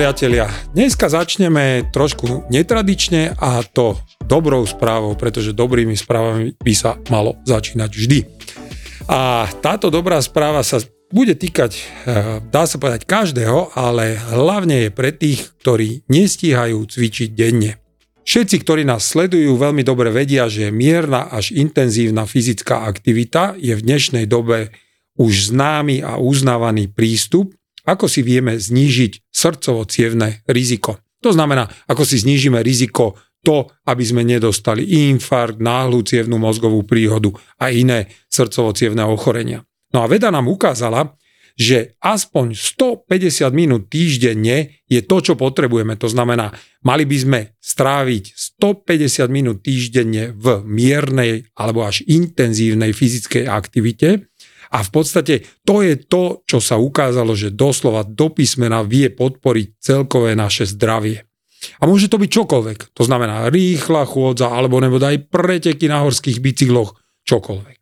Priatelia, dneska začneme trošku netradične a to dobrou správou, pretože dobrými správami by sa malo začínať vždy. A táto dobrá správa sa bude týkať, eh, dá sa povedať, každého, ale hlavne je pre tých, ktorí nestíhajú cvičiť denne. Všetci, ktorí nás sledujú, veľmi dobre vedia, že mierna až intenzívna fyzická aktivita je v dnešnej dobe už známy a uznávaný prístup, ako si vieme znížiť srdcovo-cievne riziko. To znamená, ako si znížime riziko to, aby sme nedostali infarkt, náhlu cievnú mozgovú príhodu a iné srdcovo-cievne ochorenia. No a veda nám ukázala, že aspoň 150 minút týždenne je to, čo potrebujeme. To znamená, mali by sme stráviť 150 minút týždenne v miernej alebo až intenzívnej fyzickej aktivite, a v podstate to je to, čo sa ukázalo, že doslova do písmena vie podporiť celkové naše zdravie. A môže to byť čokoľvek. To znamená rýchla chôdza alebo nebo aj preteky na horských bicykloch, čokoľvek.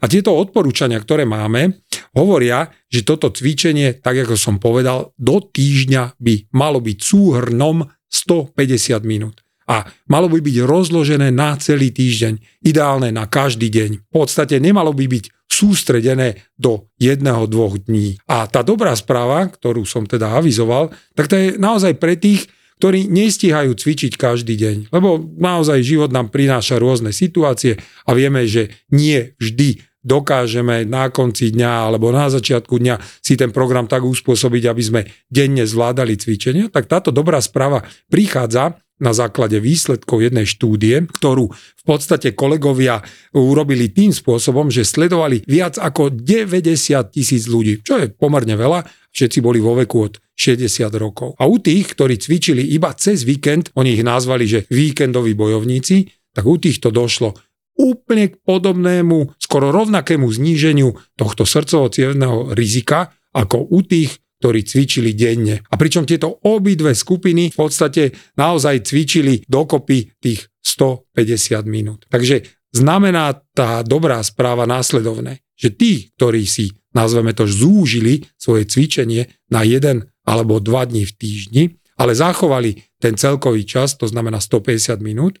A tieto odporúčania, ktoré máme, hovoria, že toto cvičenie, tak ako som povedal, do týždňa by malo byť súhrnom 150 minút a malo by byť rozložené na celý týždeň, ideálne na každý deň. V podstate nemalo by byť sústredené do jedného, dvoch dní. A tá dobrá správa, ktorú som teda avizoval, tak to je naozaj pre tých, ktorí nestíhajú cvičiť každý deň. Lebo naozaj život nám prináša rôzne situácie a vieme, že nie vždy dokážeme na konci dňa alebo na začiatku dňa si ten program tak uspôsobiť, aby sme denne zvládali cvičenia, tak táto dobrá správa prichádza na základe výsledkov jednej štúdie, ktorú v podstate kolegovia urobili tým spôsobom, že sledovali viac ako 90 tisíc ľudí, čo je pomerne veľa, všetci boli vo veku od 60 rokov. A u tých, ktorí cvičili iba cez víkend, oni ich nazvali, že víkendoví bojovníci, tak u týchto došlo úplne k podobnému, skoro rovnakému zníženiu tohto srdcovo rizika ako u tých, ktorí cvičili denne. A pričom tieto obidve skupiny v podstate naozaj cvičili dokopy tých 150 minút. Takže znamená tá dobrá správa následovné, že tí, ktorí si, nazveme to, zúžili svoje cvičenie na jeden alebo dva dní v týždni, ale zachovali ten celkový čas, to znamená 150 minút,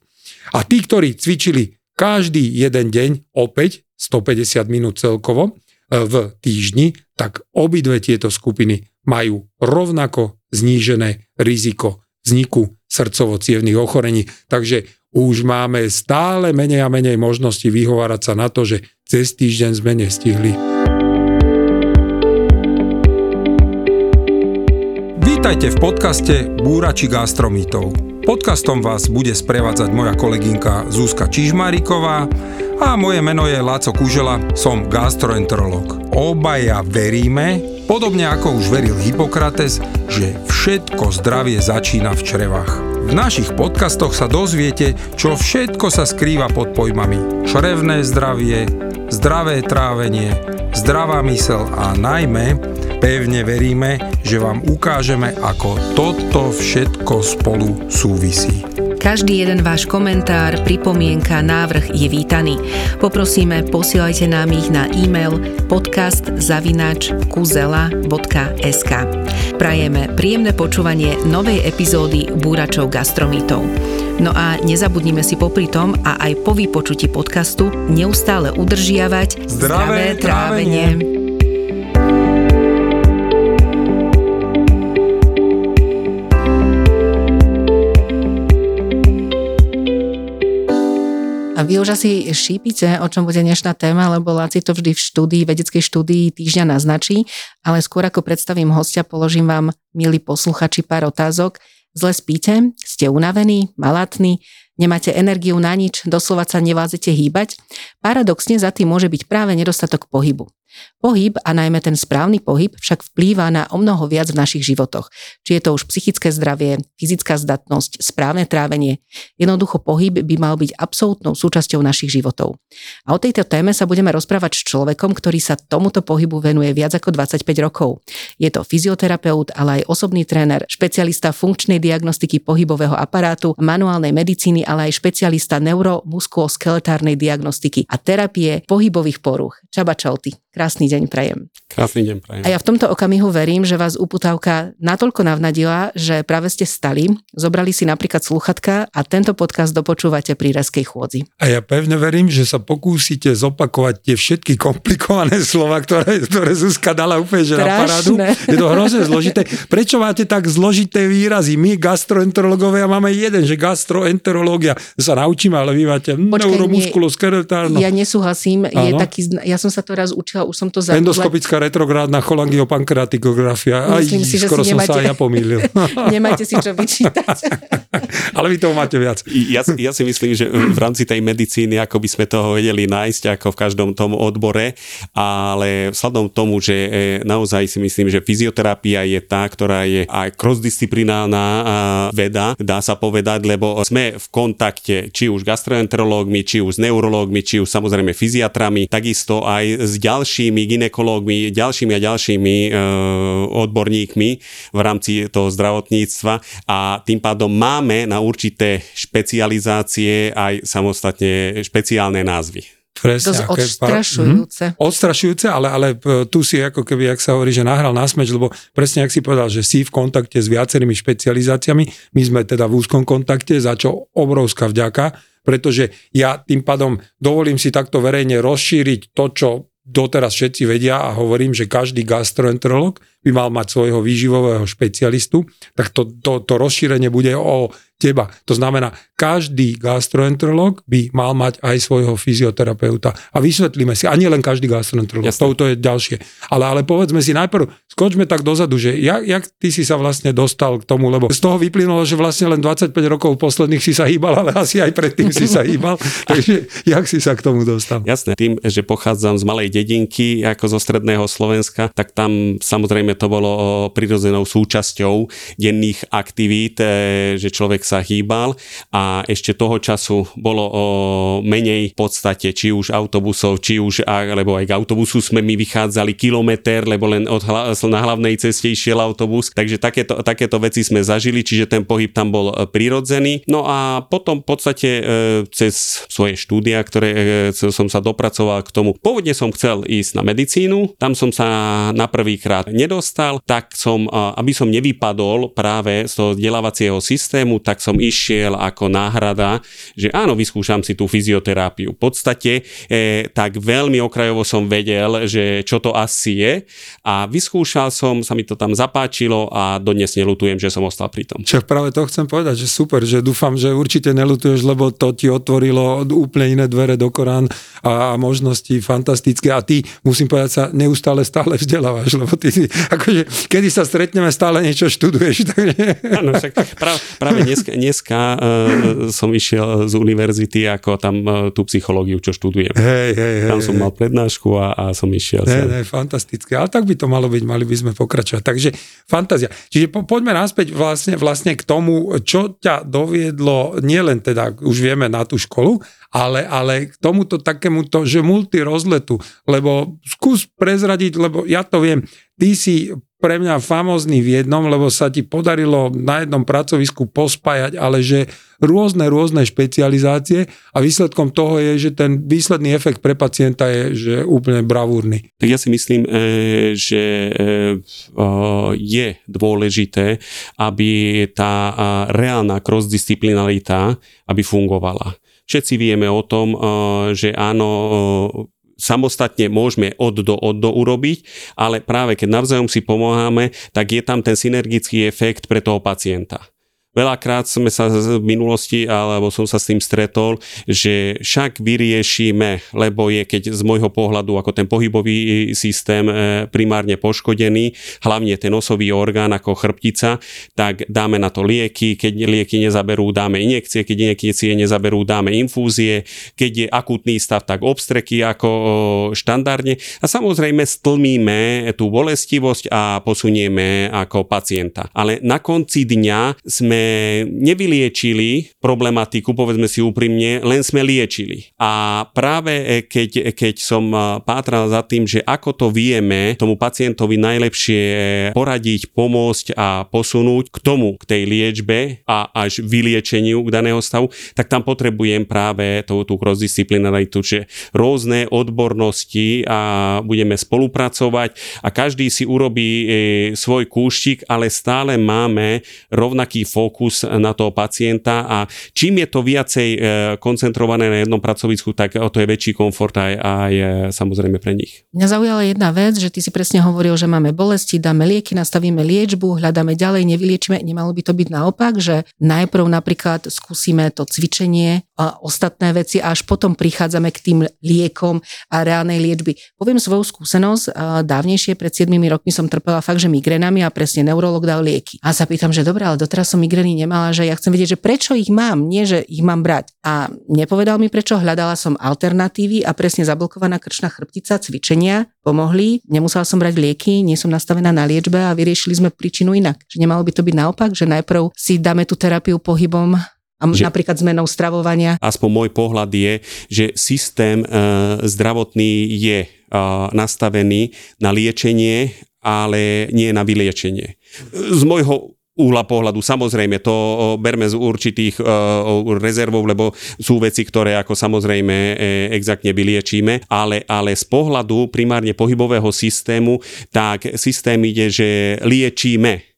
a tí, ktorí cvičili každý jeden deň opäť 150 minút celkovo, v týždni, tak obidve tieto skupiny majú rovnako znížené riziko vzniku srdcovo ochorení. Takže už máme stále menej a menej možnosti vyhovárať sa na to, že cez týždeň sme nestihli. Vítajte v podcaste Búrači gastromítov. Podcastom vás bude sprevádzať moja kolegynka Zuzka Čižmáriková, a moje meno je Láco Kužela, som gastroenterolog. Obaja veríme, podobne ako už veril Hippokrates, že všetko zdravie začína v črevách. V našich podcastoch sa dozviete, čo všetko sa skrýva pod pojmami črevné zdravie, zdravé trávenie, zdravá mysel a najmä pevne veríme, že vám ukážeme, ako toto všetko spolu súvisí. Každý jeden váš komentár, pripomienka, návrh je vítaný. Poprosíme, posielajte nám ich na e-mail podcast.kuzela.sk Prajeme príjemné počúvanie novej epizódy Búračov gastromítov. No a nezabudnime si popri tom a aj po vypočutí podcastu neustále udržiavať zdravé, zdravé trávenie. trávenie. A vy už asi šípite, o čom bude dnešná téma, lebo Laci to vždy v štúdii, vedeckej štúdii týždňa naznačí, ale skôr ako predstavím hostia, položím vám, milí posluchači, pár otázok. Zle spíte? Ste unavení? Malatní? Nemáte energiu na nič? Doslova sa nevládzete hýbať? Paradoxne za tým môže byť práve nedostatok pohybu. Pohyb a najmä ten správny pohyb však vplýva na o mnoho viac v našich životoch. Či je to už psychické zdravie, fyzická zdatnosť, správne trávenie. Jednoducho pohyb by mal byť absolútnou súčasťou našich životov. A o tejto téme sa budeme rozprávať s človekom, ktorý sa tomuto pohybu venuje viac ako 25 rokov. Je to fyzioterapeut, ale aj osobný tréner, špecialista funkčnej diagnostiky pohybového aparátu, manuálnej medicíny, ale aj špecialista neuromuskuloskeletárnej diagnostiky a terapie pohybových poruch. Čaba Čauty. Krásny deň prajem. Krásny deň prajem. A ja v tomto okamihu verím, že vás uputávka natoľko navnadila, že práve ste stali, zobrali si napríklad sluchatka a tento podcast dopočúvate pri reskej chôdzi. A ja pevne verím, že sa pokúsite zopakovať tie všetky komplikované slova, ktoré, ktoré Zuzka dala úplne že na parádu. Je to hrozne zložité. Prečo máte tak zložité výrazy? My gastroenterológovia máme jeden, že gastroenterológia sa naučíme, ale vy máte neuromuskuloskeletálno. Ja nesúhlasím. Je taký, ja som sa to raz učila už som to zabudla. Endoskopická retrográdna cholangiopankreatikografia. Aj, Myslím si, že skoro si som nemáte, sa aj ja pomýlil. nemáte si čo vyčítať. Ale vy toho máte viac. Ja, ja si myslím, že v rámci tej medicíny, ako by sme toho vedeli nájsť, ako v každom tom odbore, ale vzhľadom tomu, že e, naozaj si myslím, že fyzioterapia je tá, ktorá je aj crossdisciplinárna veda, dá sa povedať, lebo sme v kontakte či už gastroenterológmi, či už s neurológmi, či už samozrejme fyziatrami, takisto aj s ďalšími ďalšími ginekológmi, ďalšími a ďalšími e, odborníkmi v rámci toho zdravotníctva a tým pádom máme na určité špecializácie aj samostatne špeciálne názvy. Presne, Dosť odstrašujúce. Hm? Odstrašujúce, ale, ale e, tu si ako keby, ak sa hovorí, že nahral na smeč, lebo presne ak si povedal, že si v kontakte s viacerými špecializáciami, my sme teda v úzkom kontakte, za čo obrovská vďaka, pretože ja tým pádom dovolím si takto verejne rozšíriť to, čo doteraz všetci vedia a hovorím, že každý gastroenterolog by mal mať svojho výživového špecialistu, tak to, to, to rozšírenie bude o teba. To znamená, každý gastroenterolog by mal mať aj svojho fyzioterapeuta. A vysvetlíme si, a nie len každý gastroenterolog, to, to je ďalšie. Ale, ale povedzme si najprv, skočme tak dozadu, že jak, jak ty si sa vlastne dostal k tomu, lebo z toho vyplynulo, že vlastne len 25 rokov posledných si sa hýbal, ale asi aj predtým si sa hýbal. Takže jak si sa k tomu dostal? Jasné, tým, že pochádzam z malej dedinky, ako zo stredného Slovenska, tak tam samozrejme to bolo prirodzenou súčasťou denných aktivít, e, že človek sa hýbal a ešte toho času bolo o menej v podstate, či už autobusov, či už, alebo aj k autobusu sme my vychádzali kilometr, lebo len od hla, na hlavnej ceste išiel autobus, takže takéto, takéto veci sme zažili, čiže ten pohyb tam bol prirodzený. No a potom v podstate cez svoje štúdia, ktoré som sa dopracoval k tomu, pôvodne som chcel ísť na medicínu, tam som sa na prvýkrát nedostal, tak som, aby som nevypadol práve z toho vzdelávacieho systému, tak som išiel ako náhrada, že áno, vyskúšam si tú fyzioterapiu. V podstate e, tak veľmi okrajovo som vedel, že čo to asi je a vyskúšal som, sa mi to tam zapáčilo a dodnes nelutujem, že som ostal pri tom. Čo práve to chcem povedať, že super, že dúfam, že určite nelutuješ, lebo to ti otvorilo úplne iné dvere do Korán a možnosti fantastické a ty, musím povedať, sa neustále stále vzdelávaš, lebo ty, akože, kedy sa stretneme, stále niečo študuješ. Takže... Áno, však práve, práve dnes, dneska, dneska uh, som išiel z univerzity ako tam uh, tú psychológiu, čo študujem. Hej, hej, hej. Tam som mal prednášku a, a som išiel. Hej, hej, fantastické. Ale tak by to malo byť, mali by sme pokračovať. Takže fantázia. Čiže po, poďme naspäť vlastne, vlastne k tomu, čo ťa doviedlo, nielen teda, už vieme na tú školu, ale, ale k tomuto takémuto, že multirozletu, lebo skús prezradiť, lebo ja to viem, ty si pre mňa famózny v jednom, lebo sa ti podarilo na jednom pracovisku pospájať, ale že rôzne, rôzne špecializácie a výsledkom toho je, že ten výsledný efekt pre pacienta je že úplne bravúrny. Tak ja si myslím, e, že e, je dôležité, aby tá reálna crossdisciplinarita aby fungovala. Všetci vieme o tom, že áno, samostatne môžeme od do od do urobiť, ale práve keď navzájom si pomáhame, tak je tam ten synergický efekt pre toho pacienta. Veľakrát sme sa v minulosti, alebo som sa s tým stretol, že však vyriešime, lebo je keď z môjho pohľadu ako ten pohybový systém e, primárne poškodený, hlavne ten nosový orgán ako chrbtica, tak dáme na to lieky, keď lieky nezaberú, dáme injekcie, keď injekcie nezaberú, dáme infúzie, keď je akutný stav, tak obstreky ako štandardne a samozrejme stlmíme tú bolestivosť a posunieme ako pacienta. Ale na konci dňa sme nevyliečili problematiku, povedzme si úprimne, len sme liečili. A práve e, keď, keď som e, pátral za tým, že ako to vieme tomu pacientovi najlepšie poradiť, pomôcť a posunúť k tomu, k tej liečbe a až vyliečeniu k daného stavu, tak tam potrebujem práve tú, tú cross-disciplinaritu, že rôzne odbornosti a budeme spolupracovať a každý si urobí e, svoj kúštik, ale stále máme rovnaký fokus fokus na toho pacienta a čím je to viacej e, koncentrované na jednom pracovisku, tak o to je väčší komfort aj, aj e, samozrejme pre nich. Mňa zaujala jedna vec, že ty si presne hovoril, že máme bolesti, dáme lieky, nastavíme liečbu, hľadáme ďalej, nevyliečíme. Nemalo by to byť naopak, že najprv napríklad skúsime to cvičenie ostatné veci a až potom prichádzame k tým liekom a reálnej liečby. Poviem svoju skúsenosť, dávnejšie pred 7 rokmi som trpela fakt, že migrénami a presne neurolog dal lieky. A sa pýtam, že dobre, ale doteraz som migrény nemala, že ja chcem vedieť, že prečo ich mám, nie že ich mám brať. A nepovedal mi prečo, hľadala som alternatívy a presne zablokovaná krčná chrbtica, cvičenia pomohli, nemusela som brať lieky, nie som nastavená na liečbe a vyriešili sme príčinu inak. Že nemalo by to byť naopak, že najprv si dáme tú terapiu pohybom a že, napríklad zmenou stravovania? Aspoň môj pohľad je, že systém e, zdravotný je e, nastavený na liečenie, ale nie na vyliečenie. Z môjho uhla pohľadu. Samozrejme, to berme z určitých uh, rezervov, lebo sú veci, ktoré ako samozrejme e, exaktne vyliečíme, ale, ale z pohľadu primárne pohybového systému, tak systém ide, že liečíme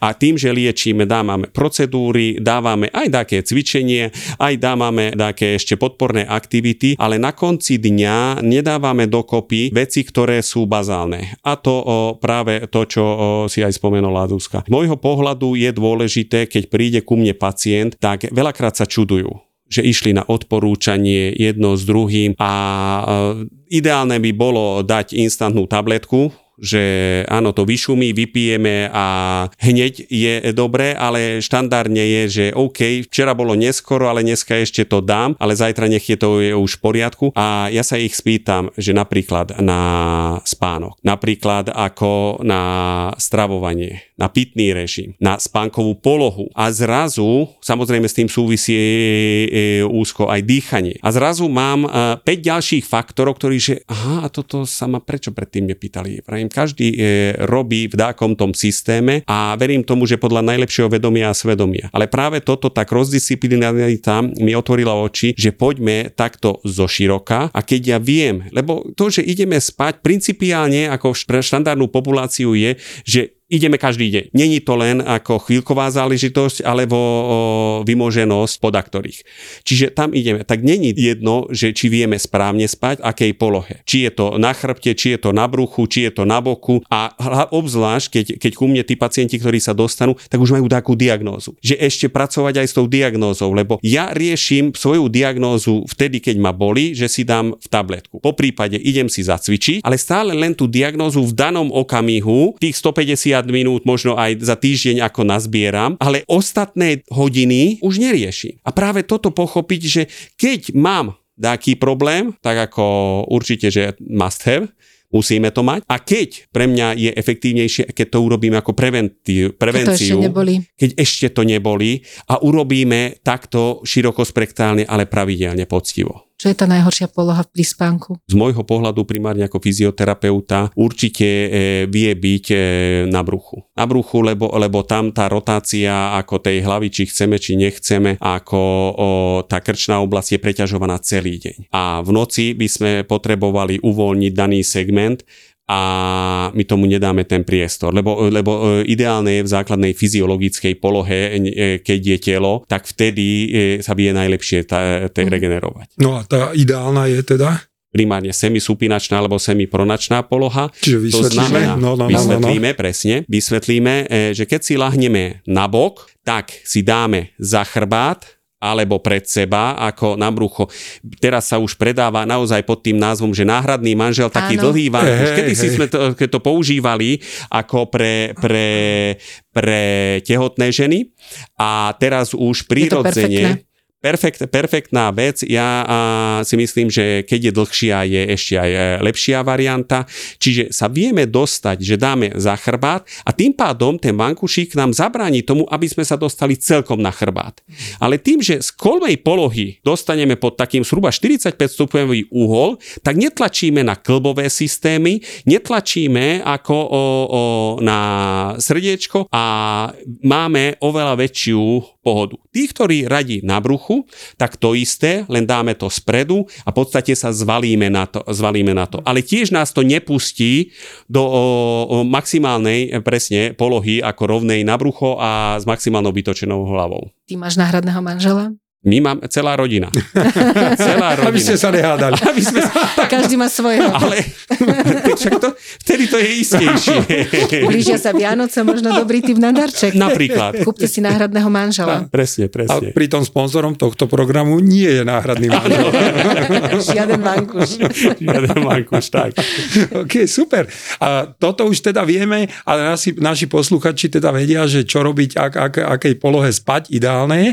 a tým, že liečíme, dávame procedúry, dávame aj také cvičenie, aj dávame také ešte podporné aktivity, ale na konci dňa nedávame dokopy veci, ktoré sú bazálne. A to o, práve to, čo o, si aj spomenula Zuzka. Z môjho pohľadu je dôležité, keď príde ku mne pacient, tak veľakrát sa čudujú že išli na odporúčanie jedno s druhým a ideálne by bolo dať instantnú tabletku, že áno, to vyšumí, vypijeme a hneď je dobré, ale štandardne je, že OK, včera bolo neskoro, ale dneska ešte to dám, ale zajtra nech je to je už v poriadku. A ja sa ich spýtam, že napríklad na spánok, napríklad ako na stravovanie, na pitný režim, na spánkovú polohu a zrazu, samozrejme s tým súvisí e, úzko aj dýchanie. A zrazu mám 5 e, ďalších faktorov, ktorí, že aha, a toto sa ma prečo predtým nepýtali? Vrajím, každý e, robí v dákom tom systéme a verím tomu, že podľa najlepšieho vedomia a svedomia. Ale práve toto, tak rozdisciplinarita mi otvorila oči, že poďme takto zo široka a keď ja viem, lebo to, že ideme spať principiálne ako pre štandardnú populáciu je, že ideme každý deň. Není to len ako chvíľková záležitosť alebo o, vymoženosť podaktorých. Čiže tam ideme. Tak není jedno, že či vieme správne spať, akej polohe. Či je to na chrbte, či je to na bruchu, či je to na boku a obzvlášť, keď, keď ku mne tí pacienti, ktorí sa dostanú, tak už majú takú diagnózu. Že ešte pracovať aj s tou diagnózou, lebo ja riešim svoju diagnózu vtedy, keď ma boli, že si dám v tabletku. Po prípade idem si zacvičiť, ale stále len tú diagnózu v danom okamihu, tých 150 minút, možno aj za týždeň ako nazbieram, ale ostatné hodiny už neriešim. A práve toto pochopiť, že keď mám taký problém, tak ako určite, že must have, Musíme to mať. A keď pre mňa je efektívnejšie, keď to urobíme ako prevenciu, keď, ešte neboli. keď ešte to neboli a urobíme takto širokospektrálne, ale pravidelne, poctivo. Čo je tá najhoršia poloha pri spánku? Z môjho pohľadu primárne ako fyzioterapeuta určite e, vie byť e, na bruchu. Na bruchu, lebo, lebo tam tá rotácia ako tej hlavy, či chceme, či nechceme, ako o, tá krčná oblasť je preťažovaná celý deň. A v noci by sme potrebovali uvoľniť daný segment, a my tomu nedáme ten priestor, lebo, lebo e, ideálne je v základnej fyziologickej polohe, e, keď je telo, tak vtedy e, sa vie najlepšie tá, tá mhm. regenerovať. No a tá ideálna je teda? primárne semisupinačná alebo semipronačná poloha. Čiže To vysvetlíme. znamená, no, no, no, no, no. vysvetlíme presne, vysvetlíme, e, že keď si lahneme na bok, tak si dáme za chrbát alebo pred seba, ako na brucho. Teraz sa už predáva naozaj pod tým názvom, že náhradný manžel, taký Áno. dlhý vankuš. Hej, Kedy si sme to, keď to používali ako pre, pre, pre tehotné ženy a teraz už Je to perfektné. prirodzene Perfekt, perfektná vec. Ja a, si myslím, že keď je dlhšia, je ešte aj e, lepšia varianta. Čiže sa vieme dostať, že dáme za chrbát a tým pádom ten vankušík nám zabráni tomu, aby sme sa dostali celkom na chrbát. Ale tým, že z kolmej polohy dostaneme pod takým zhruba 45 stupňový úhol, tak netlačíme na klbové systémy, netlačíme ako o, o, na srdiečko a máme oveľa väčšiu pohodu. Tí, ktorí radí na bruchu, tak to isté, len dáme to spredu a v podstate sa zvalíme na to. Zvalíme na to. Ale tiež nás to nepustí do o, o maximálnej e, presne polohy ako rovnej na brucho a s maximálnou vytočenou hlavou. Ty máš náhradného manžela? My máme celá rodina. celá rodina. Aby ste sa nehádali. Aby sme sa, Každý má svojho. ale však to, vtedy to je istejšie. Blížia sa Vianoce, možno dobrý typ na darček. Napríklad. Kúpte si náhradného manžela. Presne, A presne. pritom sponzorom tohto programu nie je náhradný manžel. Žiaden vankuš. Žiaden vankuš, tak. OK, super. A toto už teda vieme, ale naši, naši posluchači teda vedia, že čo robiť, ak, ak, akej polohe spať ideálne je,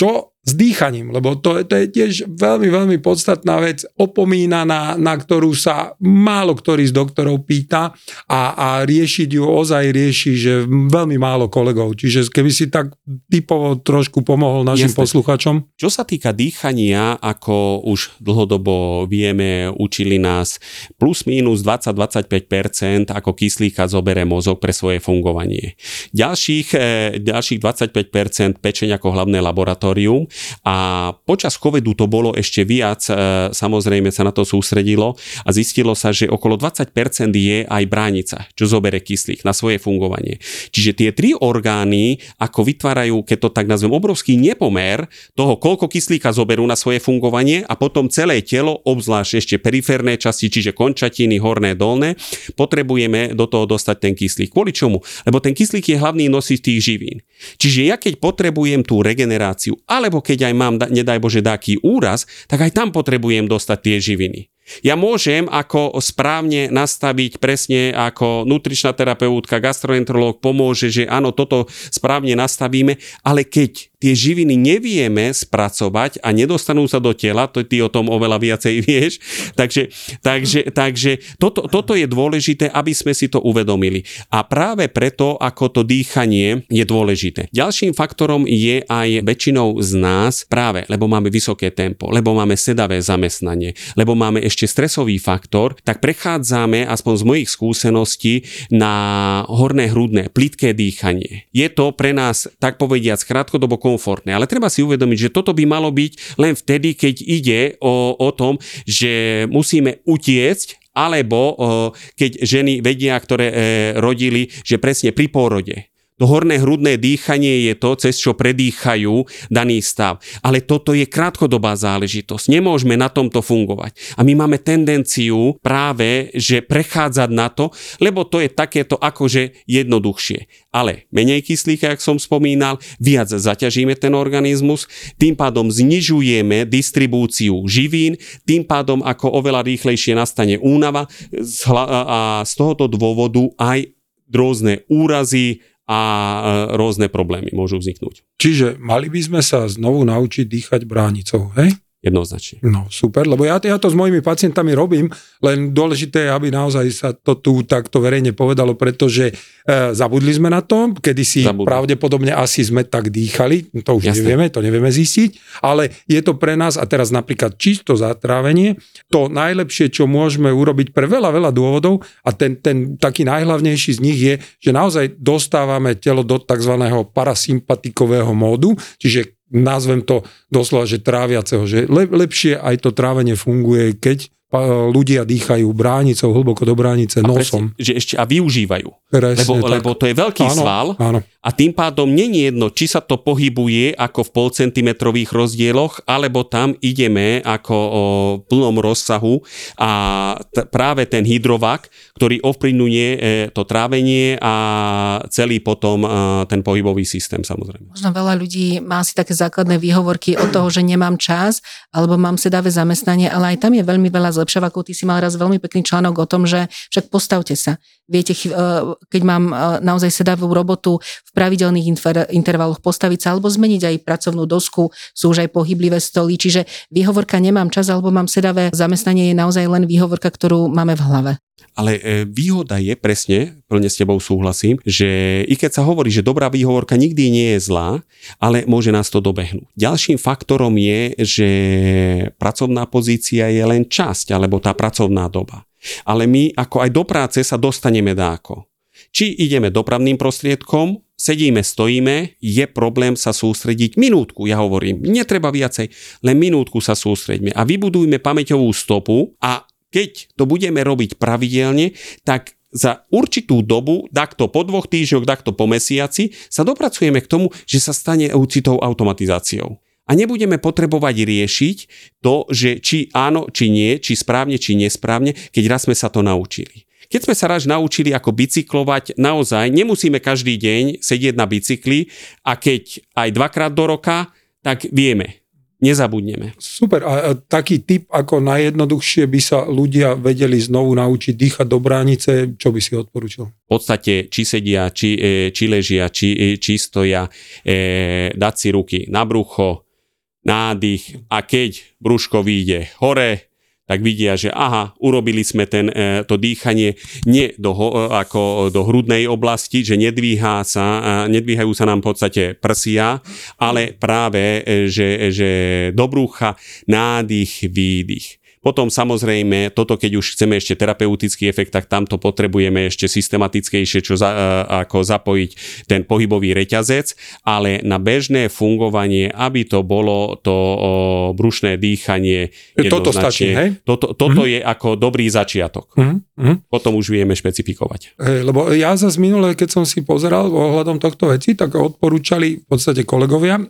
ale čo s dýchaním, lebo to, to je tiež veľmi, veľmi podstatná vec, opomínaná, na ktorú sa málo ktorý z doktorov pýta a, a riešiť ju ozaj rieši, že veľmi málo kolegov. Čiže keby si tak typovo trošku pomohol našim Jasné. posluchačom. Čo sa týka dýchania, ako už dlhodobo vieme, učili nás plus minus 20-25% ako kyslíka zobere mozog pre svoje fungovanie. Ďalších, eh, ďalších 25% pečeň ako hlavné laboratórium a počas covidu to bolo ešte viac, eh, samozrejme sa na to sústredilo a zistilo sa, že okolo 20% je aj bránica, čo zobere kyslík na svoje fungovanie. Čiže tie tri orgány ako vytvárajú, keď to tak nazvem, obrovský nepomer toho, koľko kyslíka zoberú na svoje fungovanie a potom celé telo, obzvlášť ešte periférne časti, čiže končatiny, horné, dolné, potrebujeme do toho dostať ten kyslík. Kvôli čomu? Lebo ten kyslík je hlavný nosič tých živín. Čiže ja keď potrebujem tú regeneráciu, alebo keď aj mám, da- nedaj Bože, taký úraz, tak aj tam potrebujem dostať tie živiny. Ja môžem ako správne nastaviť presne ako nutričná terapeutka, gastroenterológ pomôže, že áno, toto správne nastavíme, ale keď tie živiny nevieme spracovať a nedostanú sa do tela, to ty o tom oveľa viacej vieš, takže, takže, takže toto, toto je dôležité, aby sme si to uvedomili. A práve preto, ako to dýchanie je dôležité. Ďalším faktorom je aj väčšinou z nás práve, lebo máme vysoké tempo, lebo máme sedavé zamestnanie, lebo máme ešte stresový faktor, tak prechádzame, aspoň z mojich skúseností, na horné hrudné, plitké dýchanie. Je to pre nás, tak povediac, krátkodobo komfortné, ale treba si uvedomiť, že toto by malo byť len vtedy, keď ide o, o tom, že musíme utiecť alebo o, keď ženy vedia, ktoré e, rodili, že presne pri pôrode. To horné hrudné dýchanie je to, cez čo predýchajú daný stav. Ale toto je krátkodobá záležitosť. Nemôžeme na tomto fungovať. A my máme tendenciu práve, že prechádzať na to, lebo to je takéto akože jednoduchšie. Ale menej kyslíka, jak som spomínal, viac zaťažíme ten organizmus, tým pádom znižujeme distribúciu živín, tým pádom ako oveľa rýchlejšie nastane únava a z tohoto dôvodu aj rôzne úrazy a rôzne problémy môžu vzniknúť. Čiže mali by sme sa znovu naučiť dýchať bránicou, hej? Jednoznačne. No super, lebo ja, ja to s mojimi pacientami robím, len dôležité je, aby naozaj sa to tu takto verejne povedalo, pretože e, zabudli sme na to, kedy si Zabudli. pravdepodobne asi sme tak dýchali, to už Jasné. nevieme, to nevieme zistiť, ale je to pre nás, a teraz napríklad čisto zatrávenie, to najlepšie, čo môžeme urobiť pre veľa, veľa dôvodov a ten, ten taký najhlavnejší z nich je, že naozaj dostávame telo do tzv. parasympatikového módu, čiže nazvem to doslova, že tráviaceho, že le, lepšie aj to trávenie funguje, keď ľudia dýchajú bránicou, hlboko do bránice, A nosom. presne, že ešte a využívajú. Presne Lebo, tak. lebo to je veľký áno, sval Áno, a tým pádom není jedno, či sa to pohybuje ako v polcentimetrových rozdieloch, alebo tam ideme ako o plnom rozsahu a t- práve ten hydrovak, ktorý ovplyvňuje e, to trávenie a celý potom e, ten pohybový systém samozrejme. Možno veľa ľudí má si také základné výhovorky od toho, že nemám čas alebo mám sedavé zamestnanie, ale aj tam je veľmi veľa zlepšovakov. Ty si mal raz veľmi pekný článok o tom, že však postavte sa. Viete, e, keď mám e, naozaj sedavú robotu v pravidelných inter- intervaloch postaviť sa alebo zmeniť aj pracovnú dosku, sú už aj pohyblivé stoly, čiže výhovorka nemám čas alebo mám sedavé zamestnanie je naozaj len výhovorka, ktorú máme v hlave. Ale e, výhoda je presne, plne s tebou súhlasím, že i keď sa hovorí, že dobrá výhovorka nikdy nie je zlá, ale môže nás to dobehnúť. Ďalším faktorom je, že pracovná pozícia je len časť, alebo tá pracovná doba. Ale my ako aj do práce sa dostaneme dáko. Či ideme dopravným prostriedkom, sedíme, stojíme, je problém sa sústrediť minútku, ja hovorím, netreba viacej, len minútku sa sústreďme a vybudujme pamäťovú stopu a keď to budeme robiť pravidelne, tak za určitú dobu, takto po dvoch týždňoch, takto po mesiaci, sa dopracujeme k tomu, že sa stane určitou automatizáciou. A nebudeme potrebovať riešiť to, že či áno, či nie, či správne, či nesprávne, keď raz sme sa to naučili. Keď sme sa raz naučili ako bicyklovať, naozaj nemusíme každý deň sedieť na bicykli a keď aj dvakrát do roka, tak vieme, nezabudneme. Super. A, a taký typ, ako najjednoduchšie by sa ľudia vedeli znovu naučiť dýchať do bránice, čo by si odporučil? v podstate či sedia, či, e, či ležia, či, e, či stoja, e, dať si ruky na brucho, nádych a keď brúško vyjde hore, tak vidia, že aha, urobili sme ten, e, to dýchanie nie do, e, ako do hrudnej oblasti, že nedvíhá sa, e, nedvíhajú sa nám v podstate prsia, ale práve, že, že do brucha nádych, výdych. Potom samozrejme, toto keď už chceme ešte terapeutický efekt, tak tamto potrebujeme ešte systematickejšie, čo za, e, ako zapojiť ten pohybový reťazec, ale na bežné fungovanie, aby to bolo to o, brušné dýchanie. Toto stačí, hej? Toto, toto je ako dobrý začiatok. Mhm. Potom už vieme špecifikovať. Hej, lebo ja zase minule, keď som si pozeral ohľadom tohto veci, tak odporúčali v podstate kolegovia,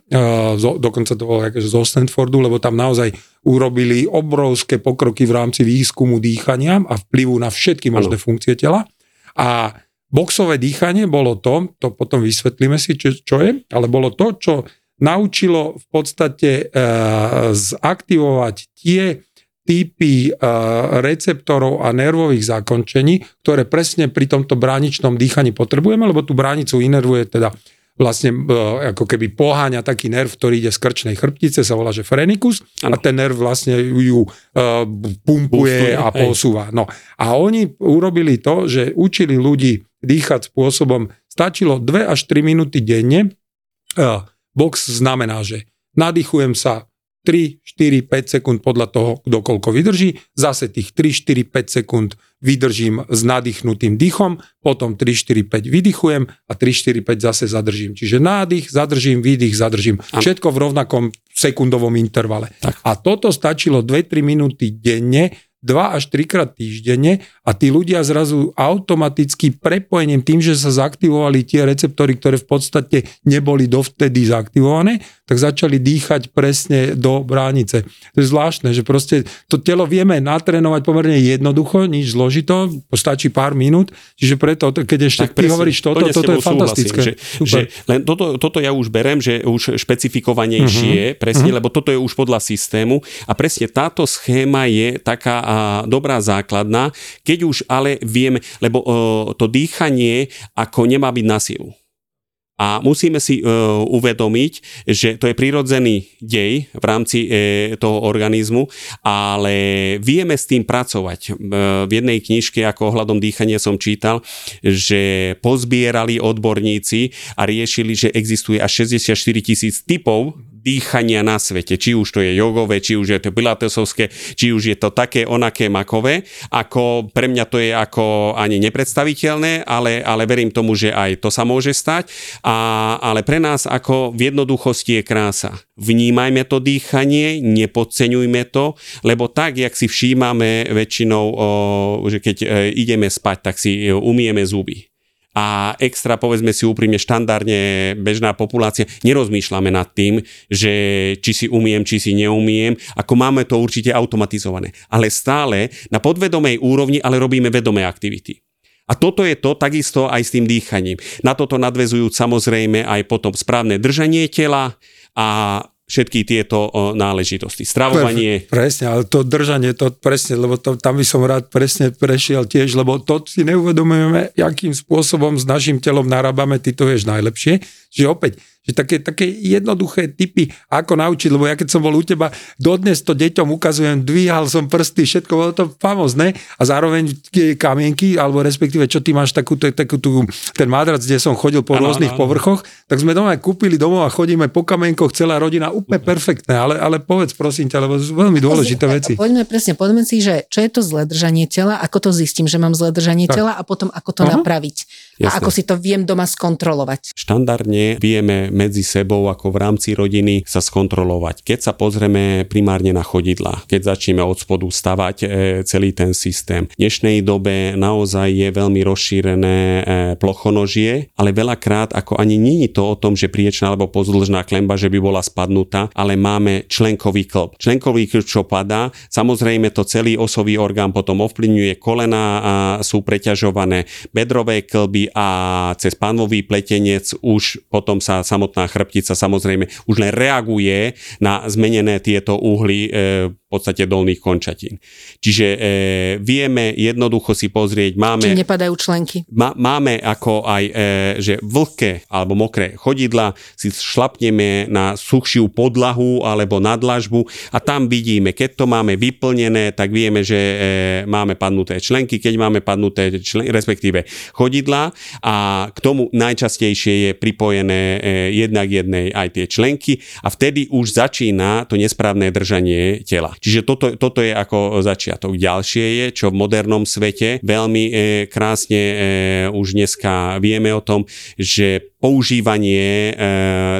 zo, dokonca to bolo akože zo Stanfordu, lebo tam naozaj urobili obrovské pokroky v rámci výskumu dýchania a vplyvu na všetky možné funkcie tela. A boxové dýchanie bolo to, to potom vysvetlíme si, čo, čo je, ale bolo to, čo naučilo v podstate uh, zaktivovať tie typy uh, receptorov a nervových zakončení, ktoré presne pri tomto bráničnom dýchaní potrebujeme, lebo tú bránicu inervuje teda vlastne uh, ako keby poháňa taký nerv, ktorý ide z krčnej chrbtice, sa volá, že frenicus a Áno. ten nerv vlastne ju uh, pumpuje Boostuje, a posúva. No a oni urobili to, že učili ľudí dýchať spôsobom, stačilo 2 až 3 minúty denne. Uh, box znamená, že nadýchujem sa 3, 4, 5 sekúnd podľa toho, kto koľko vydrží. Zase tých 3, 4, 5 sekúnd vydržím s nadýchnutým dýchom, potom 3, 4, 5 vydychujem a 3, 4, 5 zase zadržím. Čiže nádych, zadržím, výdych, zadržím. Všetko v rovnakom sekundovom intervale. Tak. A toto stačilo 2-3 minúty denne, 2 až 3 krát týždenne a tí ľudia zrazu automaticky prepojením tým, že sa zaaktivovali tie receptory, ktoré v podstate neboli dovtedy zaaktivované, tak začali dýchať presne do bránice. To je zvláštne, že proste to telo vieme natrénovať pomerne jednoducho, nič zložito, stačí pár minút, čiže preto, keď ešte ty presne, hovoríš toto, s toto je súhlasím, fantastické. Že, že len toto, toto ja už berem, že už špecifikovanejšie, presne, lebo toto je už podľa systému. A presne táto schéma je taká a, dobrá základná, keď už ale vieme, lebo to dýchanie ako nemá byť na silu. A musíme si e, uvedomiť, že to je prirodzený dej v rámci e, toho organizmu, ale vieme s tým pracovať. E, v jednej knižke ako ohľadom dýchania som čítal, že pozbierali odborníci a riešili, že existuje až 64 tisíc typov dýchania na svete. Či už to je jogové, či už je to pilatesovské, či už je to také, onaké, makové. Ako pre mňa to je ako ani nepredstaviteľné, ale, ale verím tomu, že aj to sa môže stať. A, ale pre nás ako v jednoduchosti je krása. Vnímajme to dýchanie, nepodceňujme to, lebo tak, jak si všímame väčšinou, o, že keď e, ideme spať, tak si e, umieme zuby a extra, povedzme si úprimne, štandardne bežná populácia, nerozmýšľame nad tým, že či si umiem, či si neumiem, ako máme to určite automatizované. Ale stále na podvedomej úrovni, ale robíme vedomé aktivity. A toto je to takisto aj s tým dýchaním. Na toto nadvezujúc samozrejme aj potom správne držanie tela a všetky tieto náležitosti. Stravovanie. Presne, ale to držanie, to presne, lebo to, tam by som rád presne prešiel tiež, lebo to si neuvedomujeme, akým spôsobom s našim telom narábame, ty to vieš najlepšie, že opäť že také, také jednoduché typy, ako naučiť, lebo ja keď som bol u teba, dodnes to deťom ukazujem, dvíhal som prsty, všetko bolo to famozne a zároveň kamienky, alebo respektíve, čo ty máš takú, takú tú, ten madrac, kde som chodil po ano, rôznych ano, povrchoch, tak sme doma kúpili domov a chodíme po kamienkoch, celá rodina, úplne perfektné, ale, ale povedz prosím ťa, lebo sú veľmi dôležité veci. Poďme presne, poďme si, že čo je to zlé držanie tela, ako to zistím, že mám zlé držanie tak. tela a potom ako to Aha. napraviť. Jasne. A ako si to viem doma skontrolovať. Štandardne vieme medzi sebou ako v rámci rodiny sa skontrolovať. Keď sa pozrieme primárne na chodidla, keď začneme od spodu stavať e, celý ten systém. V dnešnej dobe naozaj je veľmi rozšírené e, plochonožie, ale veľakrát ako ani je to o tom, že priečná alebo pozdĺžná klemba, že by bola spadnutá, ale máme členkový klb. Členkový klb, čo padá, samozrejme to celý osový orgán potom ovplyvňuje kolena a sú preťažované bedrové klby a cez pánový pletenec už potom sa samotná chrbtica samozrejme už len reaguje na zmenené tieto uhly e, v podstate dolných končatín. Čiže e, vieme jednoducho si pozrieť, máme... Či nepadajú členky. Ma, máme ako aj, e, že vlhké alebo mokré chodidla si šlapneme na suchšiu podlahu alebo nadlažbu a tam vidíme, keď to máme vyplnené, tak vieme, že máme padnuté členky, keď máme padnuté člen, respektíve chodidla a k tomu najčastejšie je pripojené e, jednak jednej aj tie členky a vtedy už začína to nesprávne držanie tela. Čiže toto, toto je ako začiatok. Ďalšie je, čo v modernom svete veľmi e, krásne e, už dneska vieme o tom, že používanie e,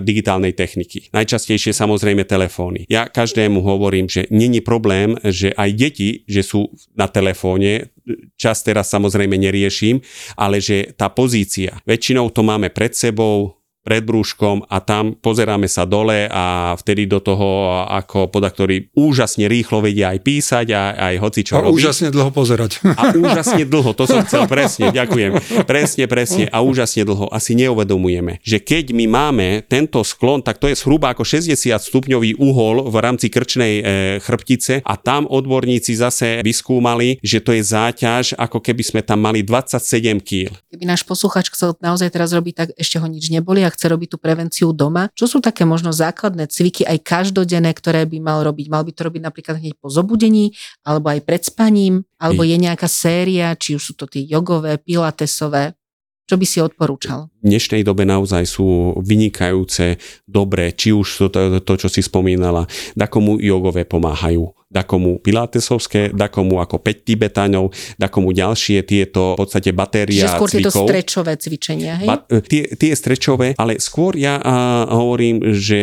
digitálnej techniky. Najčastejšie samozrejme telefóny. Ja každému hovorím, že není problém, že aj deti, že sú na telefóne, čas teraz samozrejme neriešim, ale že tá pozícia, väčšinou to máme pred sebou, pred brúškom a tam pozeráme sa dole a vtedy do toho ako podaktori úžasne rýchlo vedia aj písať a aj hoci čo A robí. úžasne dlho pozerať. A úžasne dlho, to som chcel, presne, ďakujem. Presne, presne a úžasne dlho. Asi neuvedomujeme, že keď my máme tento sklon, tak to je zhruba ako 60 stupňový uhol v rámci krčnej e, chrbtice a tam odborníci zase vyskúmali, že to je záťaž, ako keby sme tam mali 27 kg. Keby náš posluchač chcel naozaj teraz robiť, tak ešte ho nič neboli chce robiť tú prevenciu doma. Čo sú také možno základné cviky aj každodenné, ktoré by mal robiť? Mal by to robiť napríklad hneď po zobudení, alebo aj pred spaním, alebo je nejaká séria, či už sú to tie jogové, pilatesové, čo by si odporúčal? V dnešnej dobe naozaj sú vynikajúce, dobré, či už to, to, to čo si spomínala, komu jogové pomáhajú dakomu pilatesovské, dakomu ako 5 tibetánov, dakomu ďalšie tieto v podstate batéria Čiže skôr cvikov. tieto strečové cvičenia, hej? Ba- e, tie, tie strečové, ale skôr ja a, hovorím, že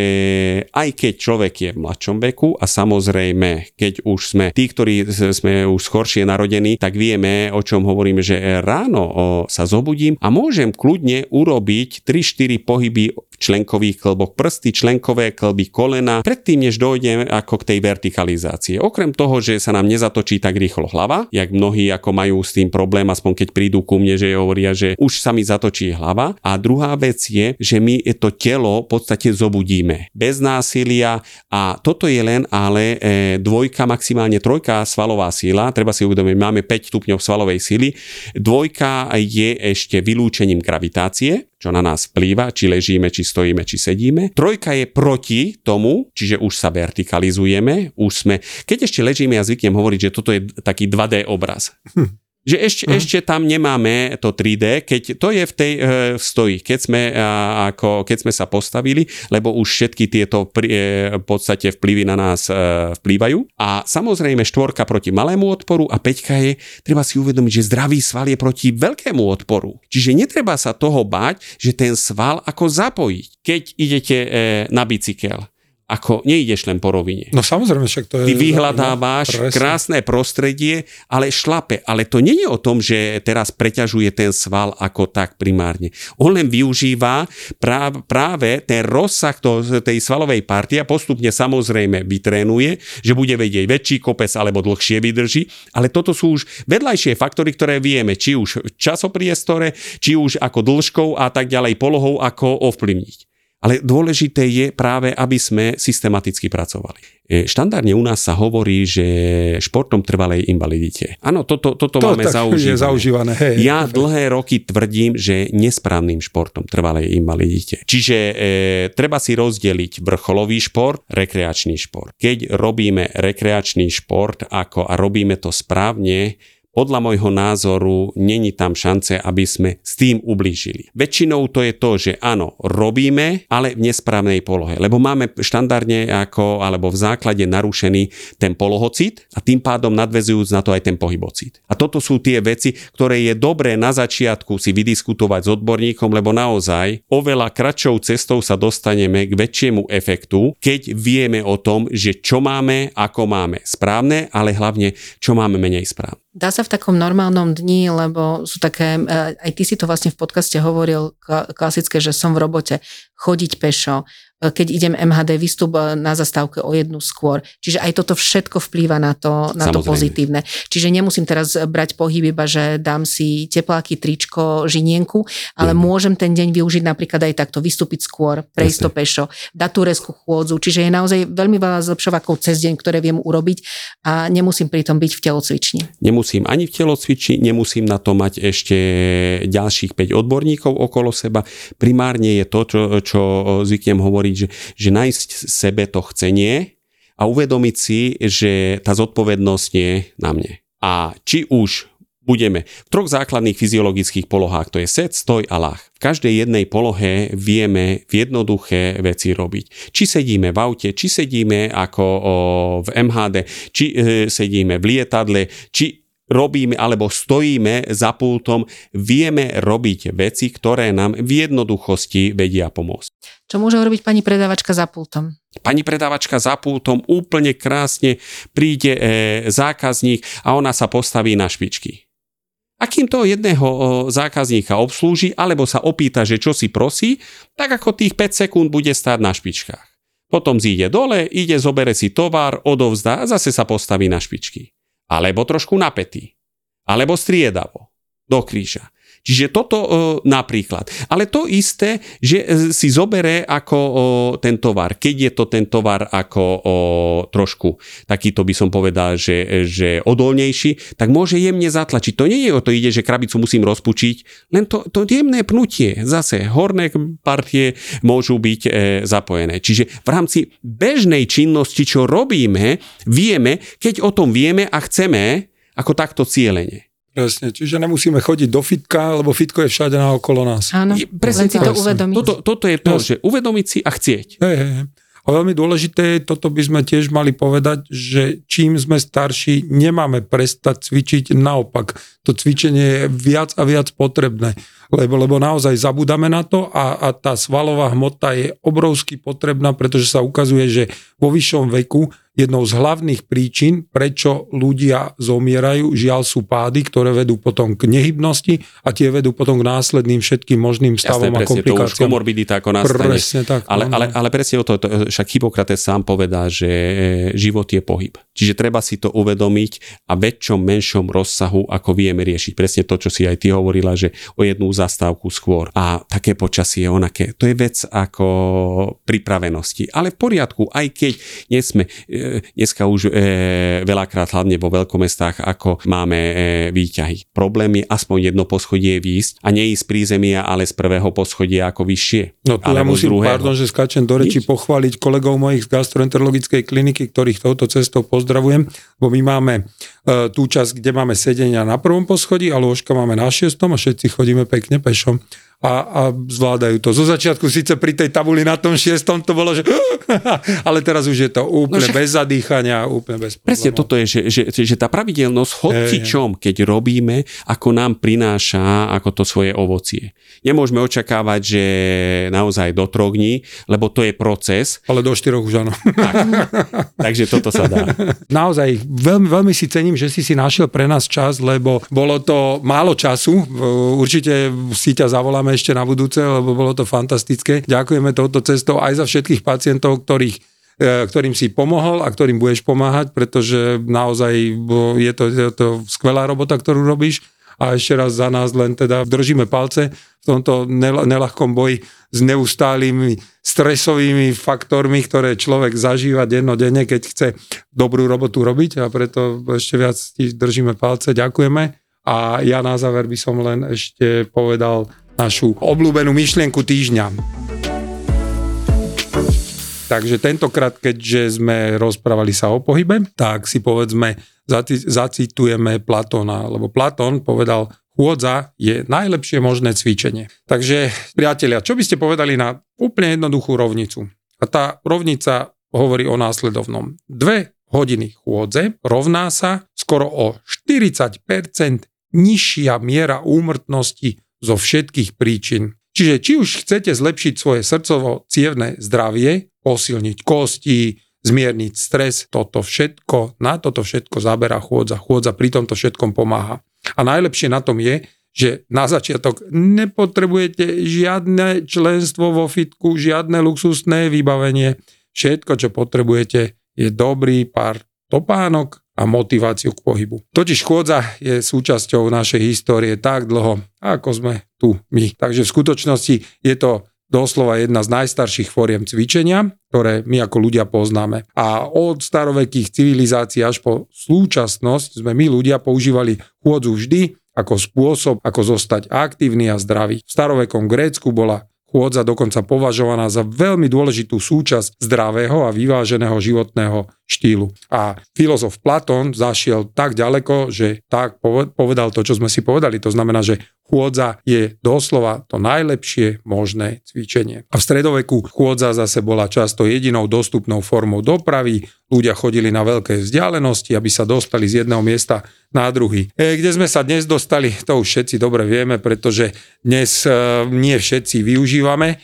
aj keď človek je v mladšom veku a samozrejme, keď už sme tí, ktorí sme už skoršie narodení, tak vieme, o čom hovoríme, že ráno o, sa zobudím a môžem kľudne urobiť 3-4 pohyby v členkových klboch prsty, členkové klby kolena, predtým, než dojdem ako k tej vertikalizácii. Okrem toho, že sa nám nezatočí tak rýchlo hlava, jak mnohí ako majú s tým problém, aspoň keď prídu ku mne, že hovoria, že už sa mi zatočí hlava. A druhá vec je, že my to telo v podstate zobudíme. Bez násilia a toto je len ale e, dvojka, maximálne trojka svalová síla. Treba si uvedomiť, máme 5 stupňov svalovej síly. Dvojka je ešte vylúčením gravitácie, čo na nás vplýva, či ležíme, či stojíme, či sedíme. Trojka je proti tomu, čiže už sa vertikalizujeme, už sme, keď ešte ležíme, ja zvyknem hovoriť, že toto je taký 2D obraz. Hm Že ešte, Mhm. ešte tam nemáme to 3D, keď to je v tej e, v stoji, keď sme, ako, keď sme sa postavili, lebo už všetky tieto pri, e, v podstate vplyvy na nás e, vplývajú. A samozrejme štvorka proti malému odporu a peťka je, treba si uvedomiť, že zdravý sval je proti veľkému odporu. Čiže netreba sa toho báť, že ten sval ako zapojiť. Keď idete na bicykel, ako neideš len po rovine. No samozrejme, však to je... Ty vyhľadávaš no, presne. krásne prostredie, ale šlape. Ale to nie je o tom, že teraz preťažuje ten sval ako tak primárne. On len využíva práv, práve ten rozsah to, tej svalovej partie a postupne samozrejme vytrénuje, že bude vedieť väčší kopec alebo dlhšie vydrží. Ale toto sú už vedľajšie faktory, ktoré vieme, či už v časopriestore, či už ako dĺžkou a tak ďalej polohou, ako ovplyvniť. Ale dôležité je práve, aby sme systematicky pracovali. E, Štandardne u nás sa hovorí, že športom trvalej invalidite. Áno, toto, toto To máme zaužívané. zaužívané. Hej, Ja dlhé roky tvrdím, že nesprávnym športom trvalej invalidite. Čiže e, treba si rozdeliť vrcholový šport, rekreačný šport. Keď robíme rekreačný šport ako, a robíme to správne, podľa môjho názoru není tam šance, aby sme s tým ublížili. Väčšinou to je to, že áno, robíme, ale v nesprávnej polohe, lebo máme štandardne ako, alebo v základe narušený ten polohocit a tým pádom nadvezujúc na to aj ten pohybocit. A toto sú tie veci, ktoré je dobré na začiatku si vydiskutovať s odborníkom, lebo naozaj oveľa kratšou cestou sa dostaneme k väčšiemu efektu, keď vieme o tom, že čo máme, ako máme správne, ale hlavne čo máme menej správne. Dá sa v takom normálnom dni, lebo sú také, eh, aj ty si to vlastne v podcaste hovoril kla- klasické, že som v robote, chodiť pešo, keď idem MHD, vystup eh, na zastávke o jednu skôr. Čiže aj toto všetko vplýva na to, na to Samozrejme. pozitívne. Čiže nemusím teraz brať pohyb iba, že dám si tepláky, tričko, žinienku, ale Mhm. môžem ten deň využiť napríklad aj takto, vystúpiť skôr, prejsť to pešo, dať tú rezku chôdzu. Čiže je naozaj veľmi veľa zlepšovákov cez deň, ktoré viem urobiť a nemusím pritom byť v telocvični. Nemusím ani v telocviči, nemusím na to mať ešte ďalších 5 odborníkov okolo seba. Primárne je to, čo, čo zvyknem hovoriť, že, že nájsť sebe to chcenie a uvedomiť si, že tá zodpovednosť je na mne. A či už budeme v troch základných fyziologických polohách, to je set, stoj a lach. V každej jednej polohe vieme v jednoduché veci robiť. Či sedíme v aute, či sedíme ako o, v MHD, či e, sedíme v lietadle, či robíme alebo stojíme za pultom, vieme robiť veci, ktoré nám v jednoduchosti vedia pomôcť. Čo môže robiť pani predávačka za pultom? Pani predávačka za pultom úplne krásne príde e, zákazník a ona sa postaví na špičky. A kým toho jedného zákazníka obslúži alebo sa opýta, že čo si prosí, tak ako tých 5 sekúnd bude stáť na špičkách. Potom zíde dole, ide, zobere si tovar, odovzdá a zase sa postaví na špičky. Alebo trošku napätý. Alebo striedavo. Do kríža. Čiže toto e, napríklad. Ale to isté, že e, si zobere ako o, ten tovar. Keď je to ten tovar ako o, trošku takýto by som povedal, že, že odolnejší, tak môže jemne zatlačiť. To nie je o to ide, že krabicu musím rozpučiť, len to, to jemné pnutie. Zase horné partie môžu byť e, zapojené. Čiže v rámci bežnej činnosti, čo robíme, vieme, keď o tom vieme a chceme, ako takto cieľene. Presne, čiže nemusíme chodiť do fitka, lebo fitko je všade naokolo nás. Áno, Je- presne si to uvedomiť. Toto, toto je to, Jasne. že uvedomiť si a chcieť. Hej, hej. A veľmi dôležité, toto by sme tiež mali povedať, že čím sme starší, nemáme prestať cvičiť, naopak, to cvičenie je viac a viac potrebné, lebo, lebo naozaj zabudáme na to a, a tá svalová hmota je obrovsky potrebná, pretože sa ukazuje, že vo vyššom veku jednou z hlavných príčin, prečo ľudia zomierajú, žiaľ sú pády, ktoré vedú potom k nehybnosti a tie vedú potom k následným všetkým možným stavom Jasné, a presne, to už komplikáciám. komorbidita ako nastane. Presne tak. Ale, no, ale, ale presne o to, to, však Hippokrates sám povedal, že e, život je pohyb. Čiže treba si to uvedomiť a väčšom, menšom rozsahu, ako vieme riešiť. Presne to, čo si aj ty hovorila, že o jednu zastávku skôr. A také počasie, onaké. To je vec ako pripravenosti. Ale v poriadku, aj keď nie sme, e, dneska už e, veľakrát, hlavne vo veľkomestách, ako máme e, výťahy. Problém je aspoň jedno poschodie výjsť a neísť z prízemia, ale z prvého poschodia ako vyššie. No tu ja musím, druhého. pardon, že skáčem do reči, Nič. pochváliť kolegov mojich z gastroenterologickej kliniky, ktorých touto cestou pozdravujem, bo my máme e, tú časť, kde máme sedenia na prvom poschodí a lôžka máme na šiestom a všetci chodíme pekne pešom a, a zvládajú to. Zo začiatku síce pri tej tabuli na tom šiestom to bolo, že ale teraz už je to úplne No však- bez zadýchania, úplne bez Presne problémov. toto je, že, že, že tá pravidelnosť, hoci Hej, hej. čom, keď robíme, ako nám prináša ako to svoje ovocie. Nemôžeme očakávať, že naozaj do troch dní, lebo to je proces, Ale do štyroch už áno. takže toto sa dá. Naozaj veľmi, veľmi si cením, že si si našiel pre nás čas, lebo bolo to málo času. Určite si ťa zavoláme ešte na budúce, lebo bolo to fantastické. Ďakujeme touto cestou aj za všetkých pacientov, ktorých e, ktorým si pomohol a ktorým budeš pomáhať, pretože naozaj je to, je to skvelá robota, ktorú robíš a ešte raz za nás len teda držíme palce v tomto nel- nelahkom boji s neustálými stresovými faktormi, ktoré človek zažíva dennodenne, keď chce dobrú robotu robiť a preto ešte viac ti držíme palce, ďakujeme. A ja na záver by som len ešte povedal našu obľúbenú myšlienku týždňa. Takže tentokrát, keďže sme rozprávali sa o pohybe, tak si povedzme, zaci- zacitujeme Platóna, lebo Platón povedal, chôdza je najlepšie možné cvičenie. Takže, priatelia, čo by ste povedali na úplne jednoduchú rovnicu? A tá rovnica hovorí o následovnom. Dve hodiny chôdze rovná sa skoro o 40% nižšia miera úmrtnosti zo všetkých príčin. Čiže či už chcete zlepšiť svoje srdcovo-cievne zdravie, posilniť kosti, zmierniť stres, toto všetko, na toto všetko zaberá chôdza. Chôdza pri tomto všetkom pomáha. A najlepšie na tom je, že na začiatok nepotrebujete žiadne členstvo vo fitku, žiadne luxusné vybavenie. Všetko, čo potrebujete, je dobrý pár topánok a motiváciu k pohybu. Totiž chôdza je súčasťou našej histórie tak dlho, ako sme tu my. Takže v skutočnosti je to doslova jedna z najstarších fóriem cvičenia, ktoré my ako ľudia poznáme. A od starovekých civilizácií až po súčasnosť sme my ľudia používali chôdzu vždy ako spôsob, ako zostať aktívny a zdravý. V starovekom Grécku bola chôdza dokonca považovaná za veľmi dôležitú súčasť zdravého a vyváženého životného štýlu. A filozof Platón zašiel tak ďaleko, že tak poved- povedal to, čo sme si povedali. To znamená, že chôdza je doslova to najlepšie možné cvičenie. A v stredoveku chôdza zase bola často jedinou dostupnou formou dopravy. Ľudia chodili na veľké vzdialenosti, aby sa dostali z jedného miesta na druhý. E, kde sme sa dnes dostali, to už všetci dobre vieme, pretože dnes e, nie všetci využívame e,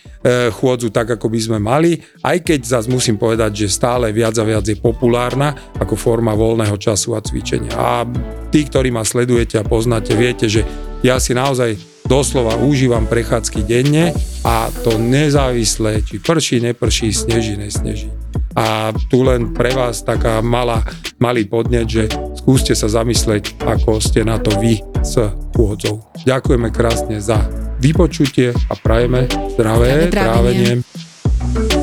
chôdzu tak, ako by sme mali, aj keď zase musím povedať, že stále viac a viac je populárna ako forma voľného času a cvičenia. A tí, ktorí ma sledujete a poznáte, viete, že ja si naozaj doslova užívam prechádzky denne a to nezávisle, či prší, neprší, sneží, nesneží. A tu len pre vás taká malá, malý podnet, že skúste sa zamysleť, ako ste na to vy s chôdzou. Ďakujeme krásne za vypočutie a prajeme zdravé Zdravé trávenie. trávenie.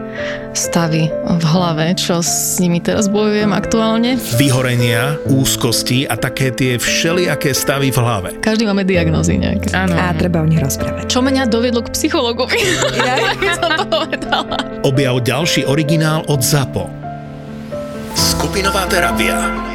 stavy v hlave, čo s nimi teraz bojujem aktuálne. Vyhorenia, úzkosti a také tie všelijaké stavy v hlave. Každý máme diagnózy nejaké. Áno. A treba o nich rozprávať. Čo mňa doviedlo k psychologovi? Ja by som to povedala. Objav ďalší originál od ZAPO. Skupinová terapia.